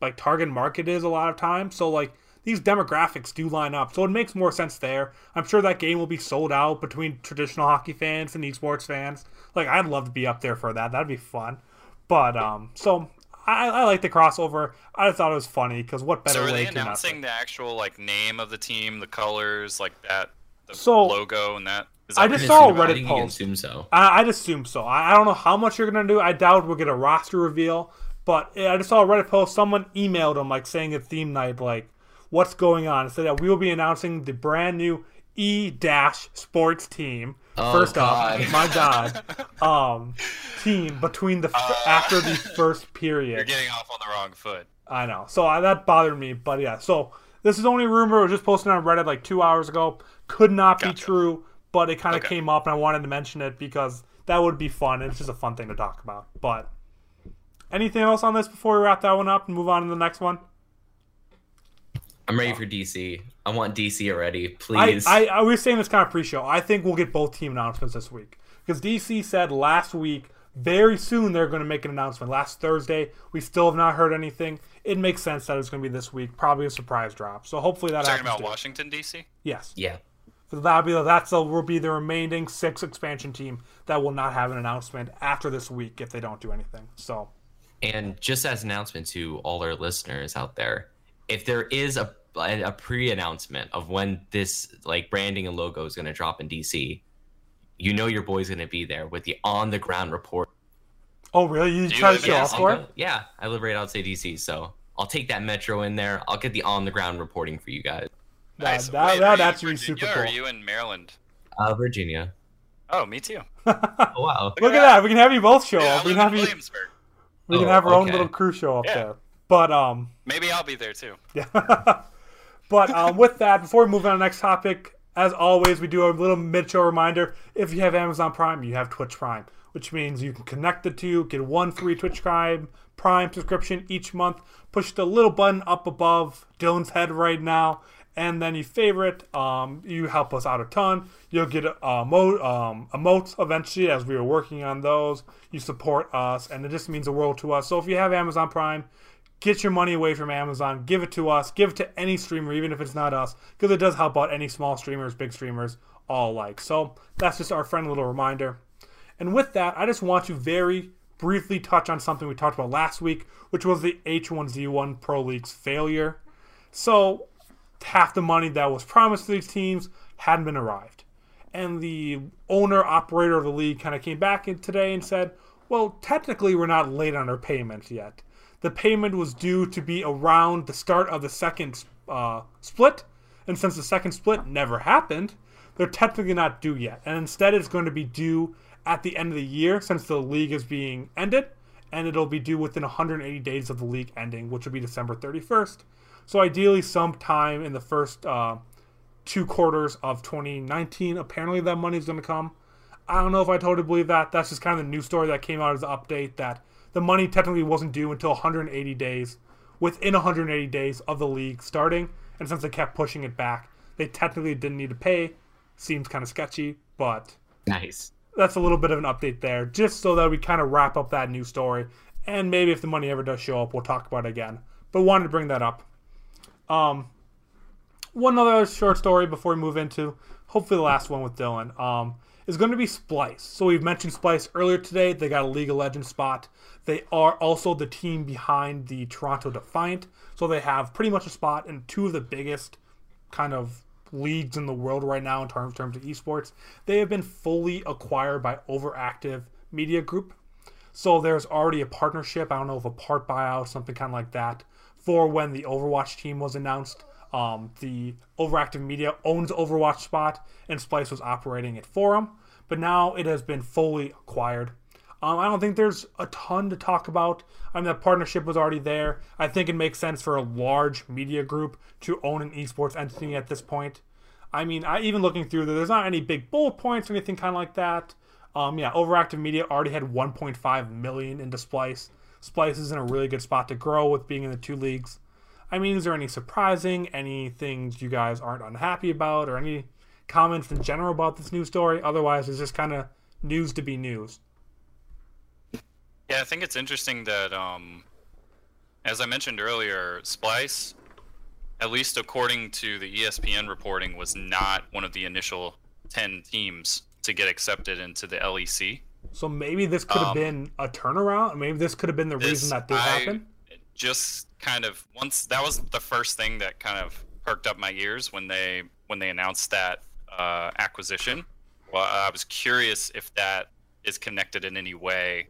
like target market is a lot of times. So like these demographics do line up. So it makes more sense there. I'm sure that game will be sold out between traditional hockey fans and esports fans. Like I'd love to be up there for that. That'd be fun. But um, so I, I like the crossover. I thought it was funny because what better So are way they to announcing the actual like name of the team, the colors, like that, the So- logo and that. I just saw you're a I Reddit think you can post. assume so. I, I'd assume so. I, I don't know how much you're gonna do. I doubt we'll get a roster reveal. But I just saw a Reddit post. Someone emailed them like saying at theme night like, "What's going on?" It said that we will be announcing the brand new E Dash Sports team. Oh, First God. off, my God, um, team between the f- after the first period. You're getting off on the wrong foot. I know. So I, that bothered me. But yeah, so this is only a rumor. It was just posted on Reddit like two hours ago. Could not be true, but it kind of Okay. came up and I wanted to mention it because that would be fun. It's just a fun thing to talk about. But anything else on this before we wrap that one up and move on to the next one? I'm ready for DC. I want DC already, please. I, I was saying this kind of pre-show. I think we'll get both team announcements this week because DC said last week very soon they're going to make an announcement. Last Thursday, we still have not heard anything. It makes sense that it's going to be this week, probably a surprise drop. So hopefully that Talking happens. about too. Washington D.C. Yes. Yeah. So that'll be that's the, will be the remaining six expansion team that will not have an announcement after this week if they don't do anything. So And just as an announcement to all our listeners out there, if there is a a pre-announcement of when this like branding and logo is going to drop in DC, you know your boy's going to be there with the on the ground report. oh really? You Do try to live show in off for it? go- yeah, I live right outside DC, so I'll take that metro in there. I'll get the on the ground reporting for you guys. That, Nice. that, Wait, that are would you actually super cool. Are you in Maryland? Uh, Virginia. Oh, me too. Oh wow. Look at that. We can have you both show Yeah, up. I We can in have you. Williamsburg. We can Oh, have our own little crew show up Yeah. there. But um, Maybe I'll be there too. Yeah. but um, with that, before we move on to the next topic, as always, we do a little mid-show reminder. If you have Amazon Prime, you have Twitch Prime, which means you can connect the two, get one free Twitch Prime Prime subscription each month. Push the little button up above Dylan's head right now, and then you favorite. Um, you help us out a ton. You'll get uh, mo- um, emotes eventually as we are working on those. You support us, and it just means the world to us. So if you have Amazon Prime, get your money away from Amazon, give it to us, give it to any streamer, even if it's not us, because it does help out any small streamers, big streamers, all alike. So that's just our friendly little reminder. And with that, I just want to very briefly touch on something we talked about last week, which was the H1Z1 Pro League's failure. So half the money that was promised to these teams hadn't been arrived. And the owner operator of the league kind of came back in today and said, well, technically, we're not late on our payments yet. The payment was due to be around the start of the second uh, split. And since the second split never happened, they're technically not due yet. And instead, it's going to be due at the end of the year since the league is being ended. And it'll be due within 180 days of the league ending, which will be December 31st. So ideally, sometime in the first uh, two quarters of 2019, apparently that money is going to come. I don't know if I totally believe that. That's just kind of the news story that came out as an update that the money technically wasn't due until 180 days, within 180 days of the league starting. And since they kept pushing it back, they technically didn't need to pay. Seems kind of sketchy, but Nice. that's a little bit of an update there, just so that we kind of wrap up that news story. And maybe if the money ever does show up, we'll talk about it again. But wanted to bring that up. Um, one other short story before we move into hopefully the last one with Dylan. Um, is going to be Splyce. So we've mentioned Splyce earlier today. They got a League of Legends spot. They are also the team behind the Toronto Defiant. So they have pretty much a spot in two of the biggest kind of leagues in the world right now in terms, terms of esports. They have been fully acquired by Overactive Media Group. So there's already a partnership. I don't know if a part buyout, something kind of like that, for when the Overwatch team was announced. Um, the Overactive Media owns Overwatch Spot, and Splyce was operating it for them. But now it has been fully acquired. Um, I don't think there's a ton to talk about. I mean, that partnership was already there. I think it makes sense for a large media group to own an esports entity at this point. I mean, I even looking through there, there's not any big bullet points or anything kind of like that. Um, yeah, Overactive Media already had 1.5 million into Splice. Splyce is in a really good spot to grow with being in the two leagues. I mean, is there any surprising, any things you guys aren't unhappy about, or any comments in general about this news story? Otherwise, it's just kind of news to be news. Yeah, I think it's interesting that, um, as I mentioned earlier, Splyce, at least according to the ESPN reporting, was not one of the initial 10 teams to get accepted into the LEC. So maybe this could have Um, been a turnaround. Maybe this could have been the This- reason that did I happen. Just kind of once that was the first thing that kind of perked up my ears when they when they announced that uh, acquisition. Well, I was curious if that is connected in any way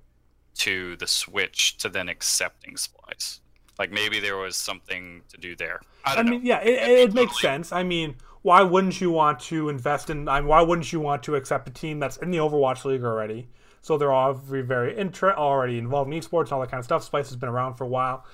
to the switch to then accepting Splyce. Like maybe there was something to do there. I I mean, know. yeah, it, it, makes totally- sense. I mean, why wouldn't you want to invest in? I mean, why wouldn't you want to accept a team that's in the Overwatch League already? So they're all very, very intra- already involved in esports and all that kind of stuff. Splyce has been around for a while,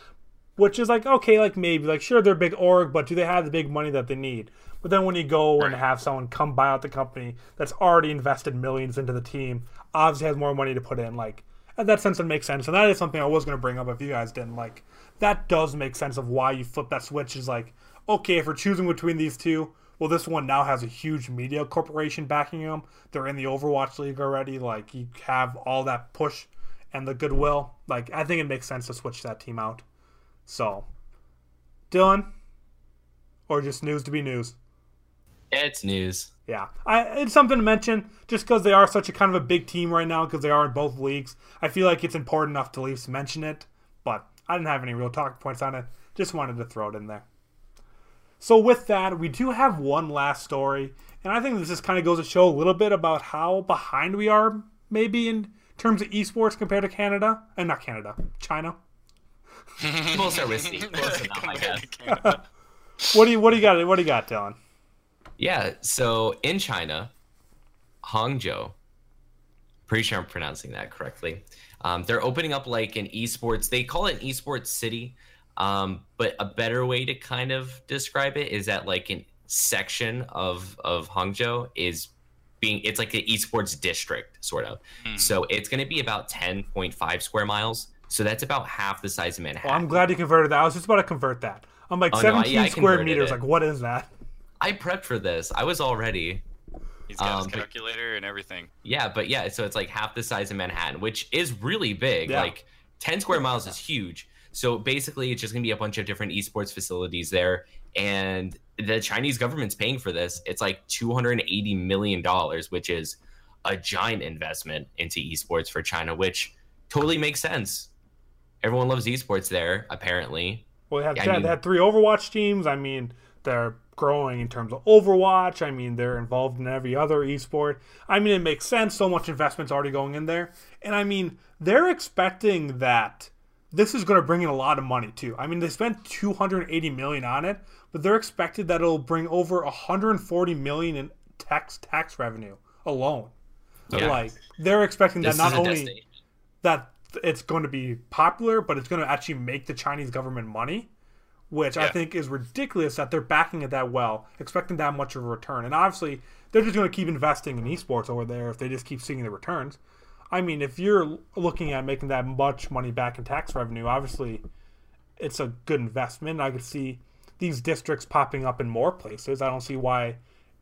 which is like okay, like maybe like sure they're a big org, but do they have the big money that they need? But then when you go and have someone come buy out the company that's already invested millions into the team, obviously has more money to put in, like in that sense it makes sense. And that is something I was going to bring up if you guys didn't like. That does make sense of why you flip that switch. Is like okay, if we're choosing between these two, well, this one now has a huge media corporation backing them. They're in the Overwatch League already. Like you have all that push and the goodwill, like I think it makes sense to switch that team out. So, Dylan, or just news to be news. It's news. Yeah, I, it's something to mention just because they are such a kind of a big team right now because they are in both leagues. I feel like it's important enough to at least mention it, but I didn't have any real talking points on it. Just wanted to throw it in there. So with that, we do have one last story, and I think this just kind of goes to show a little bit about how behind we are, maybe in terms of esports compared to Canada, and not Canada, China. Close are risky. Close enough, I guess. What do you what do you got? What do you got, Dylan? Yeah, so in China, Hangzhou, pretty sure I'm pronouncing that correctly. Um, they're opening up like an esports. They call it an esports city, um, but a better way to kind of describe it is that like a section of of Hangzhou is being. It's like an esports district, sort of. So it's going to be about 10.5 square miles. So that's about half the size of Manhattan. Well, I'm glad you converted that. I was just about to convert that. I'm like Oh, no, 17 yeah, square converted meters. it. Like what is that? I prepped for this. I was all ready. He's got Um, his but- calculator and everything. Yeah, but yeah, so it's like half the size of Manhattan, which is really big. Yeah. Like 10 square miles is huge. So basically, it's just going to be a bunch of different esports facilities there. And the Chinese government's paying for this. It's like $280 million, which is a giant investment into esports for China, which totally makes sense. Everyone loves esports there, apparently. Well, they had, I yeah, mean- they had three Overwatch teams. I mean, they're growing in terms of Overwatch. I mean, they're involved in every other esport. I mean, it makes sense. So much investment's already going in there. And I mean, they're expecting that this is going to bring in a lot of money too. I mean, they spent 280 million on it, but they're expected that it'll bring over 140 million in tax tax revenue alone. Yeah. Like they're expecting This that not only that it's going to be popular, but it's going to actually make the Chinese government money, which I think is ridiculous that they're backing it that well, expecting that much of a return. And obviously, they're just going to keep investing in esports over there if they just keep seeing the returns. I mean, if you're looking at making that much money back in tax revenue, obviously, it's a good investment. I could see these districts popping up in more places. I don't see why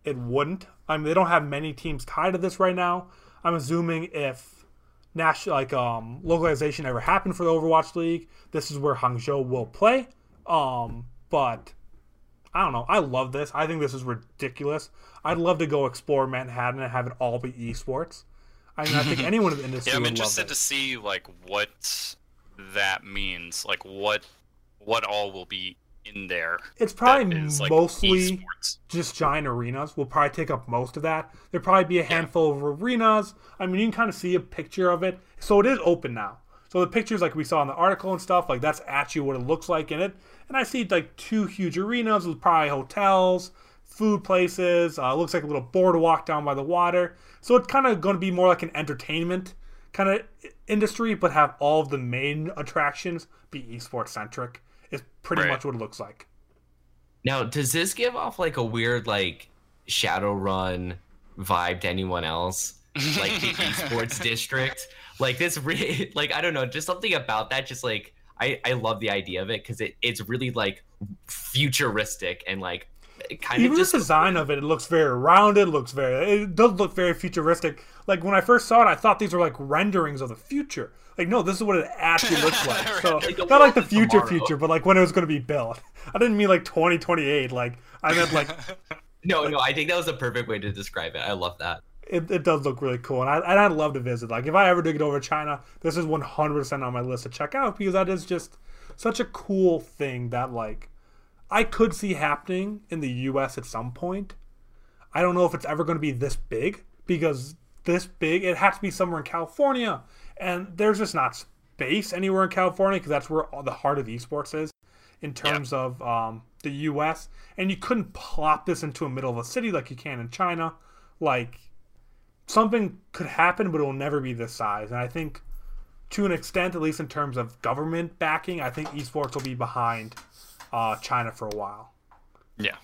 it wouldn't. I mean, they don't have many teams tied to this right now. I'm assuming if national like um localization ever happened for the Overwatch League, this is where Hangzhou will play. Um, but I don't know. I love this. I think this is ridiculous. I'd love to go explore Manhattan and have it all be esports. I mean, I think anyone in the industry Yeah, I'm would interested love to see like what that means. Like what what all will be in there. It's probably that is, like, mostly esports. just giant arenas will probably take up most of that. There'll probably be a handful of arenas. I mean, you can kind of see a picture of it. So it is open now. So the pictures like we saw in the article and stuff, like that's actually what it looks like in it. And I see like two huge arenas with probably hotels, food places. Uh, looks like a little boardwalk down by the water. So it's kind of going to be more like an entertainment kind of industry, but have all of the main attractions be esports centric. Is pretty Right. much what it looks like. Now, does this give off like a weird like Shadowrun vibe to anyone else? Like the esports district? Like this really like I don't know, just something about that just like I, I love the idea of it because it, it's really like futuristic and like kind even of just the design of it, it looks very rounded. Looks very. It does look very futuristic. Like when I first saw it, I thought these were like renderings of the future. Like no, this is what it actually looks like. So Like not like the future tomorrow. future, but like when it was going to be built. I didn't mean like 2028. Like I meant like no no I think that was the perfect way to describe it. I love that. it, it does look really cool, and I and I'd love to visit. Like if I ever do get over to China, this is 100 percent on my list to check out because that is just such a cool thing that like I could see happening in the U.S. at some point. I don't know if it's ever going to be this big because this big it has to be somewhere in California, and there's just not space anywhere in California because that's where all the heart of esports is in terms of um, the U.S. And you couldn't plop this into a middle of a city like you can in China. Like something could happen, but it will never be this size. And I think, to an extent, at least in terms of government backing, I think esports will be behind uh, China for a while. Yeah,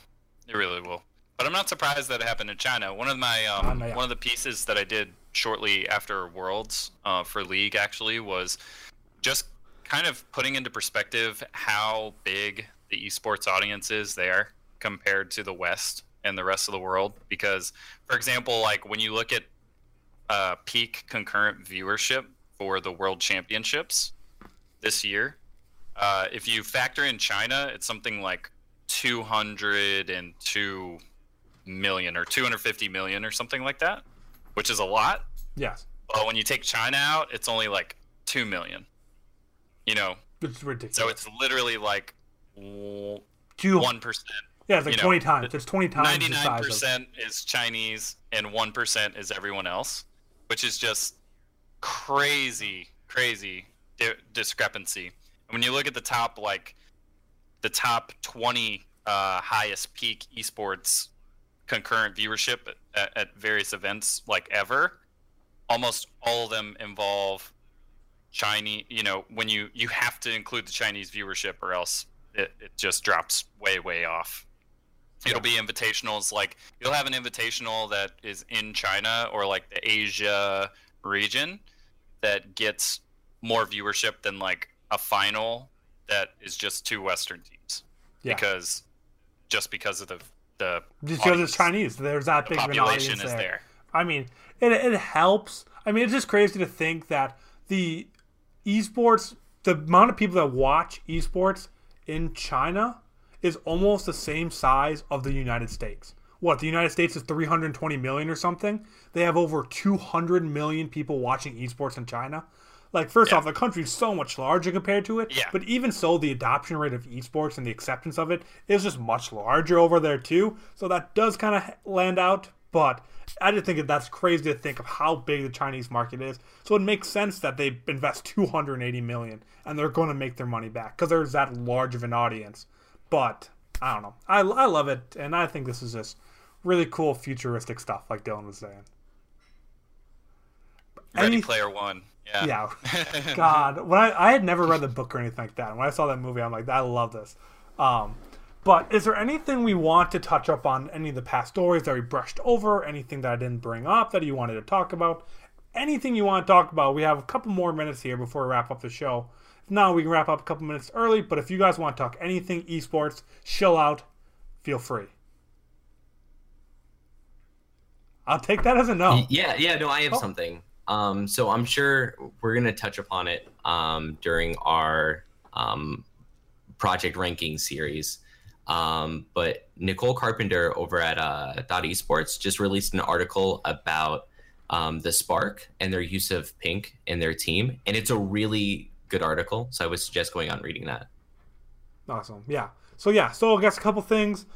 it really will. But I'm not surprised that it happened in China. One of my um, yeah. one of the pieces that I did shortly after Worlds uh, for League actually was just kind of putting into perspective how big the esports audience is there compared to the West and the rest of the world. Because, for example, like when you look at uh, peak concurrent viewership for the World Championships this year. Uh, if you factor in China, it's something like 202 million or 250 million or something like that, which is a lot. Yes. But when you take China out, it's only like 2 million. You know, It's ridiculous. so it's literally like Two, 1%. yeah, it's like you know, 20 times. It's 20 times the size of 99% is Chinese and 1% is everyone else, which is just crazy, crazy di- discrepancy. When you look at the top, like the top 20 uh, highest peak esports concurrent viewership at, at various events, like ever, almost all of them involve Chinese. You know, when you you have to include the Chinese viewership, or else it, it just drops way way off. It'll be invitationals like you'll have an invitational that is in China or like the Asia region that gets more viewership than like a final that is just two Western teams Yeah. because just because of the the Just because it's Chinese, there's that the big population is there. there. I mean, it, it helps. I mean, it's just crazy to think that the esports, the amount of people that watch esports in China is almost the same size of the United States. What, the United States is 320 million or something? They have over 200 million people watching esports in China. Like, first Yeah. off, the country's so much larger compared to it. Yeah. But even so, the adoption rate of esports and the acceptance of it is just much larger over there, too. So that does kind of land out. But I just think that that's crazy to think of how big the Chinese market is. So it makes sense that they invest 280 million and they're going to make their money back because there's that large of an audience. But I don't know. I, I love it. And I think this is just really cool futuristic stuff, like Dylan was saying. Ready Any- Player One. Yeah. Yeah. God, when I, I had never read the book or anything like that. When I saw that movie, I'm like, I love this. Um, but is there anything we want to touch up on? Any of the past stories that we brushed over? Anything that I didn't bring up that you wanted to talk about? Anything you want to talk about? We have a couple more minutes here before we wrap up the show. If not, we can wrap up a couple minutes early. But if you guys want to talk anything esports, chill out, feel free. I'll take that as a no. Yeah, yeah, no, I have Oh. something. Um, so I'm sure we're gonna touch upon it um, during our um, project ranking series. Um, but Nicole Carpenter over at uh, Dot Esports just released an article about um, the Spark and their use of Pink in their team, and it's a really good article. So I would suggest going on reading that. Awesome. Yeah. So yeah. So I guess a couple things.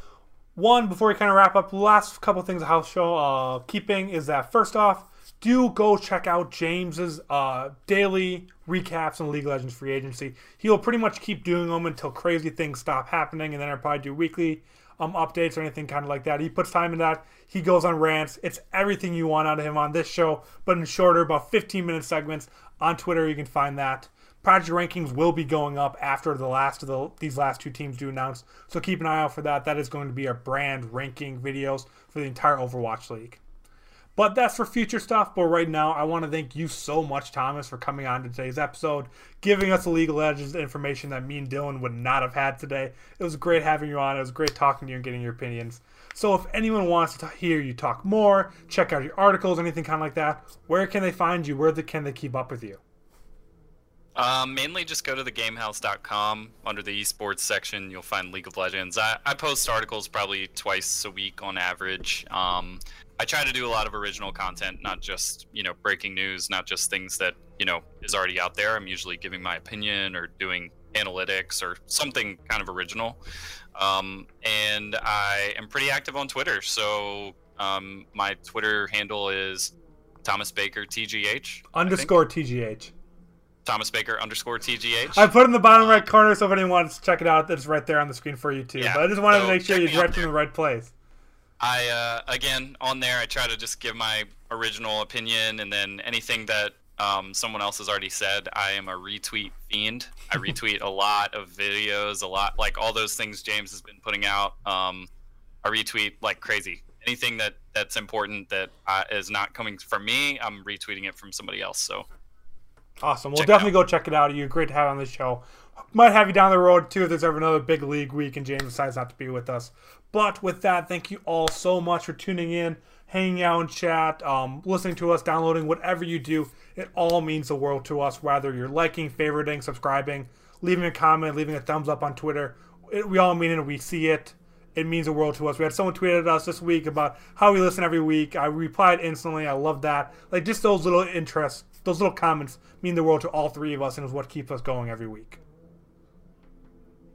One before we kind of wrap up, last couple things house show uh, keeping is that first off, do go check out James's uh, daily recaps on League Legends free agency. He'll pretty much keep doing them until crazy things stop happening, and then I'll probably do weekly um, updates or anything kind of like that. He puts time in that. He goes on rants. It's everything you want out of him on this show, but in shorter, about 15 minute segments. On Twitter, you can find that. Project rankings will be going up after the last of the these last two teams do announce. So keep an eye out for that. That is going to be our brand ranking videos for the entire Overwatch League. But that's for future stuff. But right now, I want to thank you so much, Thomas, for coming on to today's episode, giving us the League of Legends information that me and Dylan would not have had today. It was great having you on. It was great talking to you and getting your opinions. So if anyone wants to hear you talk more, check out your articles, anything kind of like that, where can they find you? Where can they keep up with you? Um, mainly just go to thegamehouse.com under the esports section. You'll find League of Legends. I, I post articles probably twice a week on average. Um, I try to do a lot of original content, not just you know breaking news, not just things that you know is already out there. I'm usually giving my opinion or doing analytics or something kind of original. Um, and I am pretty active on Twitter, so um, my Twitter handle is Thomas Baker TGH. Underscore TGH. Thomas Baker underscore TGH. I put in the bottom right corner, so if anyone wants to check it out, it's right there on the screen for you too. Yeah, but I just wanted to make sure you me out direct in the right place. I uh, again on there I try to just give my original opinion and then anything that um, someone else has already said I am a retweet fiend. I retweet a lot of videos, a lot like all those things James has been putting out. Um, I retweet like crazy. Anything that that's important that uh, is not coming from me, I'm retweeting it from somebody else. So Awesome. We'll Check definitely go check it out. You're great to have on the show. Might have you down the road too if there's ever another big league week and James decides not to be with us. But with that, thank you all so much for tuning in, hanging out in chat, um, listening to us, downloading, whatever you do. It all means the world to us, whether you're liking, favoriting, subscribing, leaving a comment, leaving a thumbs up on Twitter. It, we all mean it. We see it. It means the world to us. We had someone tweeted at us this week about how we listen every week. I replied instantly. I love that. Like just those little interests, those little comments mean the world to all three of us, and is what keeps us going every week.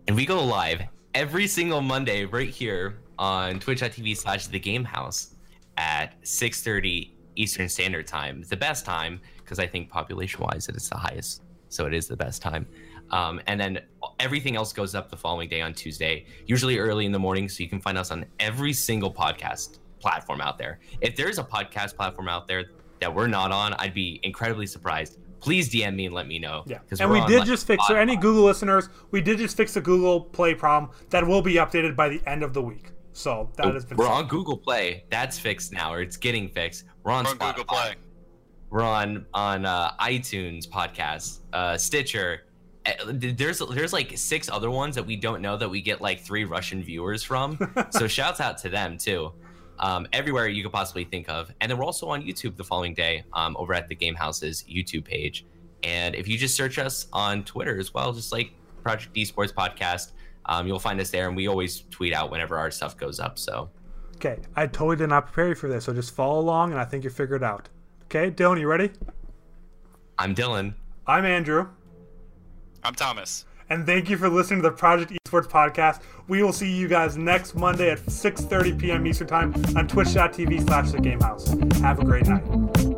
And we go live every single Monday right here on twitch.tv slash the game house at 6.30 Eastern Standard Time. The best time, because I think population wise it's the highest. So it is the best time. Um, and then everything else goes up the following day on Tuesday, usually early in the morning. So you can find us on every single podcast platform out there. If there's a podcast platform out there that we're not on, I'd be incredibly surprised. Please DM me and let me know. Yeah, 'cause and we're we on, did like, just fix. So any Google listeners, we did just fix the Google Play problem that will be updated by the end of the week. So that has been. We're solved. on Google Play. That's fixed now, or it's getting fixed. We're on, We're on Spotify. Google Play. We're on on uh, iTunes podcasts, uh, Stitcher. Uh, There's there's like six other ones that we don't know that we get like three Russian viewers from. so shouts out to them too. Um, everywhere you could possibly think of, and then we're also on YouTube the following day um, over at the Game House's YouTube page. And if you just search us on Twitter as well, just like Project Esports Podcast, um, you'll find us there, and we always tweet out whenever our stuff goes up. So. Okay, I totally did not prepare you for this, so just follow along, and I think you figure it out. Okay, Dylan, you ready? I'm Dylan. I'm Andrew, I'm Thomas. And thank you for listening to the Project Esports podcast. We will see you guys next Monday at 6:30 p.m. Eastern Time on Twitch.tv/slash The Game House. Have a great night.